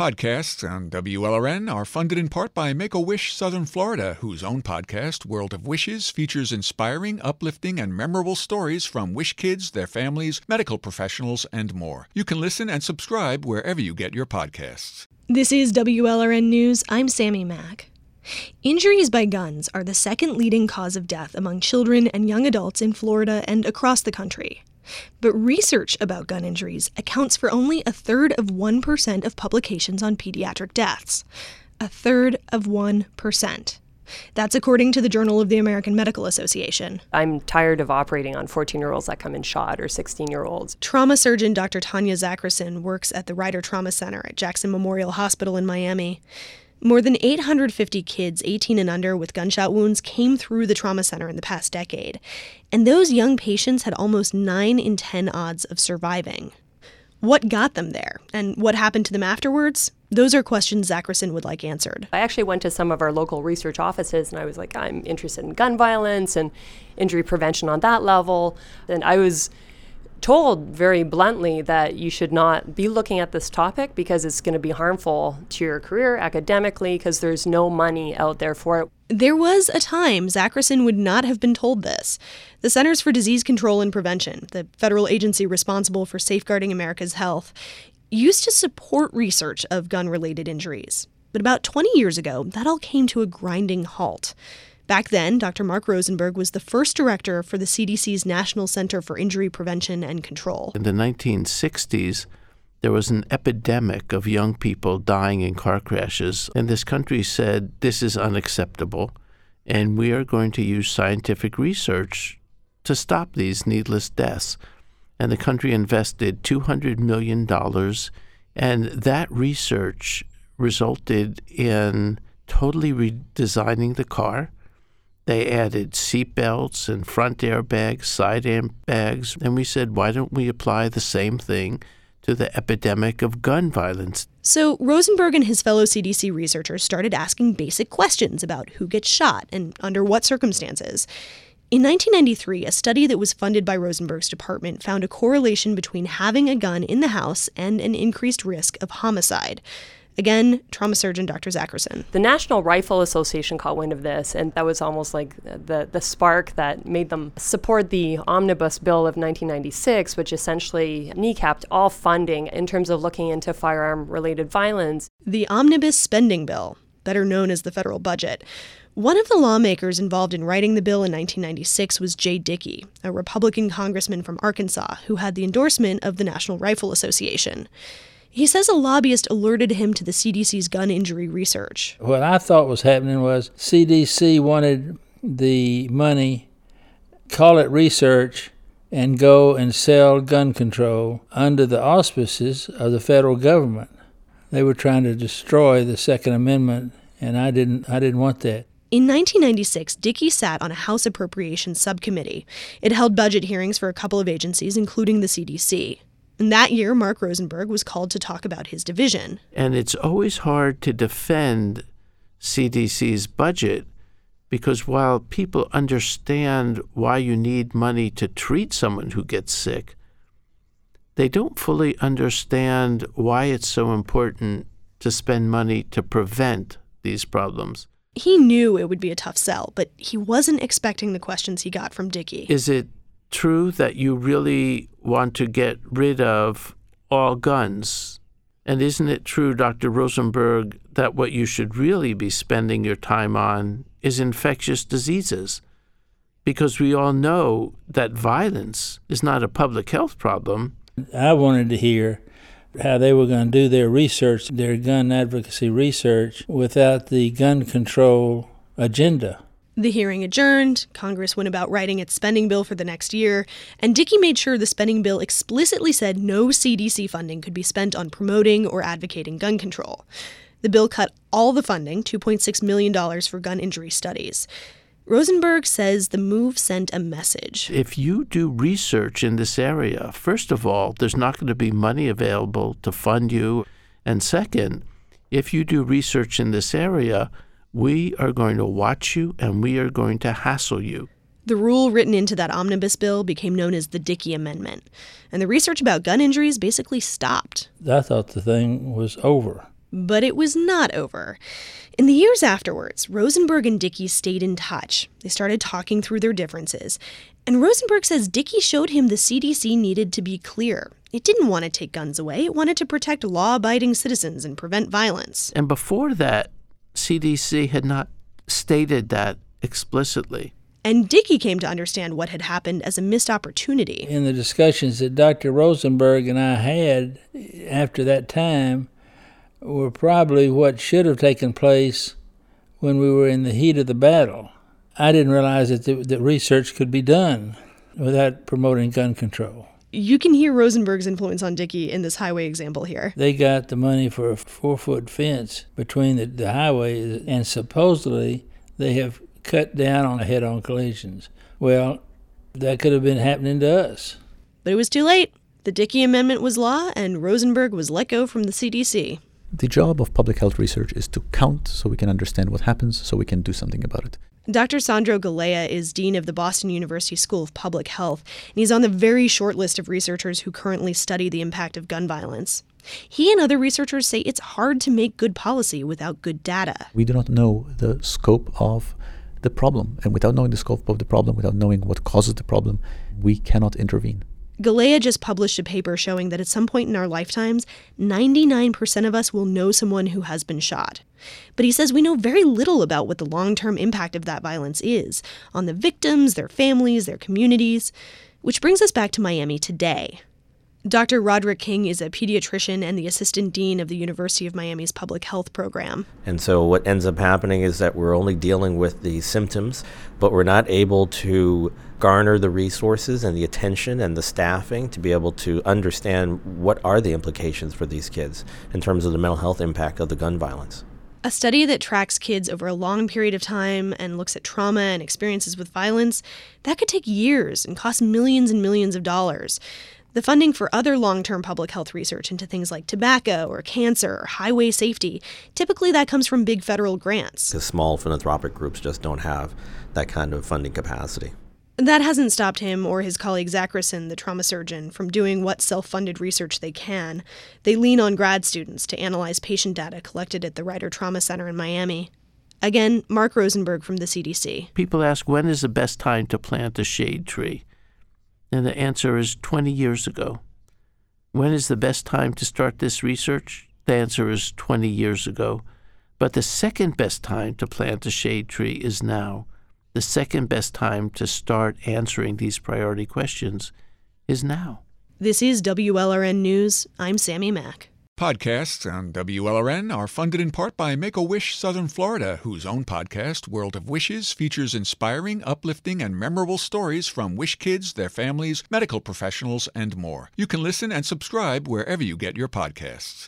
Podcasts on WLRN are funded in part by Make a Wish Southern Florida, whose own podcast, World of Wishes, features inspiring, uplifting, and memorable stories from wish kids, their families, medical professionals, and more. You can listen and subscribe wherever you get your podcasts. This is WLRN News. I'm Sammy Mack. Injuries by guns are the second leading cause of death among children and young adults in Florida and across the country. But research about gun injuries accounts for only a third of 1% of publications on pediatric deaths. A third of 1%. That's according to the Journal of the American Medical Association. I'm tired of operating on 14 year olds that come in shot or 16 year olds. Trauma surgeon Dr. Tanya Zakrison works at the Ryder Trauma Center at Jackson Memorial Hospital in Miami. More than 850 kids 18 and under with gunshot wounds came through the trauma center in the past decade, and those young patients had almost 9 in 10 odds of surviving. What got them there, and what happened to them afterwards? Those are questions Zakrison would like answered. I actually went to some of our local research offices and I was like, I'm interested in gun violence and injury prevention on that level. And I was told very bluntly that you should not be looking at this topic because it's going to be harmful to your career academically because there's no money out there for it. There was a time Zakrison would not have been told this. The Centers for Disease Control and Prevention, the federal agency responsible for safeguarding America's health, used to support research of gun related injuries. But about 20 years ago, that all came to a grinding halt. Back then, Dr. Mark Rosenberg was the first director for the CDC's National Center for Injury Prevention and Control. In the 1960s, there was an epidemic of young people dying in car crashes, and this country said this is unacceptable, and we are going to use scientific research to stop these needless deaths. And the country invested $200 million, and that research resulted in totally redesigning the car they added seat belts and front airbags, side airbags, and we said, why don't we apply the same thing to the epidemic of gun violence? So Rosenberg and his fellow CDC researchers started asking basic questions about who gets shot and under what circumstances. In 1993, a study that was funded by Rosenberg's department found a correlation between having a gun in the house and an increased risk of homicide. Again, trauma surgeon Dr. Zakrison. The National Rifle Association caught wind of this, and that was almost like the, the spark that made them support the Omnibus Bill of 1996, which essentially kneecapped all funding in terms of looking into firearm related violence. The Omnibus Spending Bill, better known as the federal budget. One of the lawmakers involved in writing the bill in 1996 was Jay Dickey, a Republican congressman from Arkansas who had the endorsement of the National Rifle Association. He says a lobbyist alerted him to the CDC's gun injury research. What I thought was happening was CDC wanted the money, call it research, and go and sell gun control under the auspices of the federal government. They were trying to destroy the Second Amendment, and I didn't I didn't want that. In 1996, Dickey sat on a House Appropriations Subcommittee. It held budget hearings for a couple of agencies, including the CDC. And that year, Mark Rosenberg was called to talk about his division. And it's always hard to defend CDC's budget because while people understand why you need money to treat someone who gets sick, they don't fully understand why it's so important to spend money to prevent these problems. He knew it would be a tough sell, but he wasn't expecting the questions he got from Dickey. Is it true that you really want to get rid of all guns? And isn't it true, Dr. Rosenberg, that what you should really be spending your time on is infectious diseases? Because we all know that violence is not a public health problem. I wanted to hear how they were going to do their research, their gun advocacy research, without the gun control agenda. The hearing adjourned, Congress went about writing its spending bill for the next year, and Dickey made sure the spending bill explicitly said no CDC funding could be spent on promoting or advocating gun control. The bill cut all the funding, $2.6 million for gun injury studies. Rosenberg says the move sent a message. If you do research in this area, first of all, there's not going to be money available to fund you. And second, if you do research in this area, we are going to watch you and we are going to hassle you. The rule written into that omnibus bill became known as the Dickey Amendment, and the research about gun injuries basically stopped. I thought the thing was over. But it was not over. In the years afterwards, Rosenberg and Dickey stayed in touch. They started talking through their differences. And Rosenberg says Dickey showed him the CDC needed to be clear. It didn't want to take guns away, it wanted to protect law abiding citizens and prevent violence. And before that, CDC had not stated that explicitly. And Dickey came to understand what had happened as a missed opportunity. In the discussions that Dr. Rosenberg and I had after that time, were probably what should have taken place when we were in the heat of the battle. I didn't realize that, the, that research could be done without promoting gun control. You can hear Rosenberg's influence on Dickey in this highway example here. They got the money for a four foot fence between the, the highways, and supposedly they have cut down on head on collisions. Well, that could have been happening to us. But it was too late. The Dickey Amendment was law, and Rosenberg was let go from the CDC. The job of public health research is to count so we can understand what happens, so we can do something about it. Dr. Sandro Galea is Dean of the Boston University School of Public Health, and he's on the very short list of researchers who currently study the impact of gun violence. He and other researchers say it's hard to make good policy without good data. We do not know the scope of the problem, and without knowing the scope of the problem, without knowing what causes the problem, we cannot intervene. Galea just published a paper showing that at some point in our lifetimes, 99% of us will know someone who has been shot. But he says we know very little about what the long term impact of that violence is on the victims, their families, their communities. Which brings us back to Miami today. Dr. Roderick King is a pediatrician and the assistant dean of the University of Miami's public health program. And so, what ends up happening is that we're only dealing with the symptoms, but we're not able to garner the resources and the attention and the staffing to be able to understand what are the implications for these kids in terms of the mental health impact of the gun violence. A study that tracks kids over a long period of time and looks at trauma and experiences with violence, that could take years and cost millions and millions of dollars. The funding for other long term public health research into things like tobacco or cancer or highway safety, typically that comes from big federal grants. The small philanthropic groups just don't have that kind of funding capacity. That hasn't stopped him or his colleague Zakrison, the trauma surgeon, from doing what self funded research they can. They lean on grad students to analyze patient data collected at the Ryder Trauma Center in Miami. Again, Mark Rosenberg from the CDC. People ask when is the best time to plant a shade tree? And the answer is 20 years ago. When is the best time to start this research? The answer is 20 years ago. But the second best time to plant a shade tree is now. The second best time to start answering these priority questions is now. This is WLRN News. I'm Sammy Mack. Podcasts on WLRN are funded in part by Make a Wish Southern Florida, whose own podcast, World of Wishes, features inspiring, uplifting, and memorable stories from wish kids, their families, medical professionals, and more. You can listen and subscribe wherever you get your podcasts.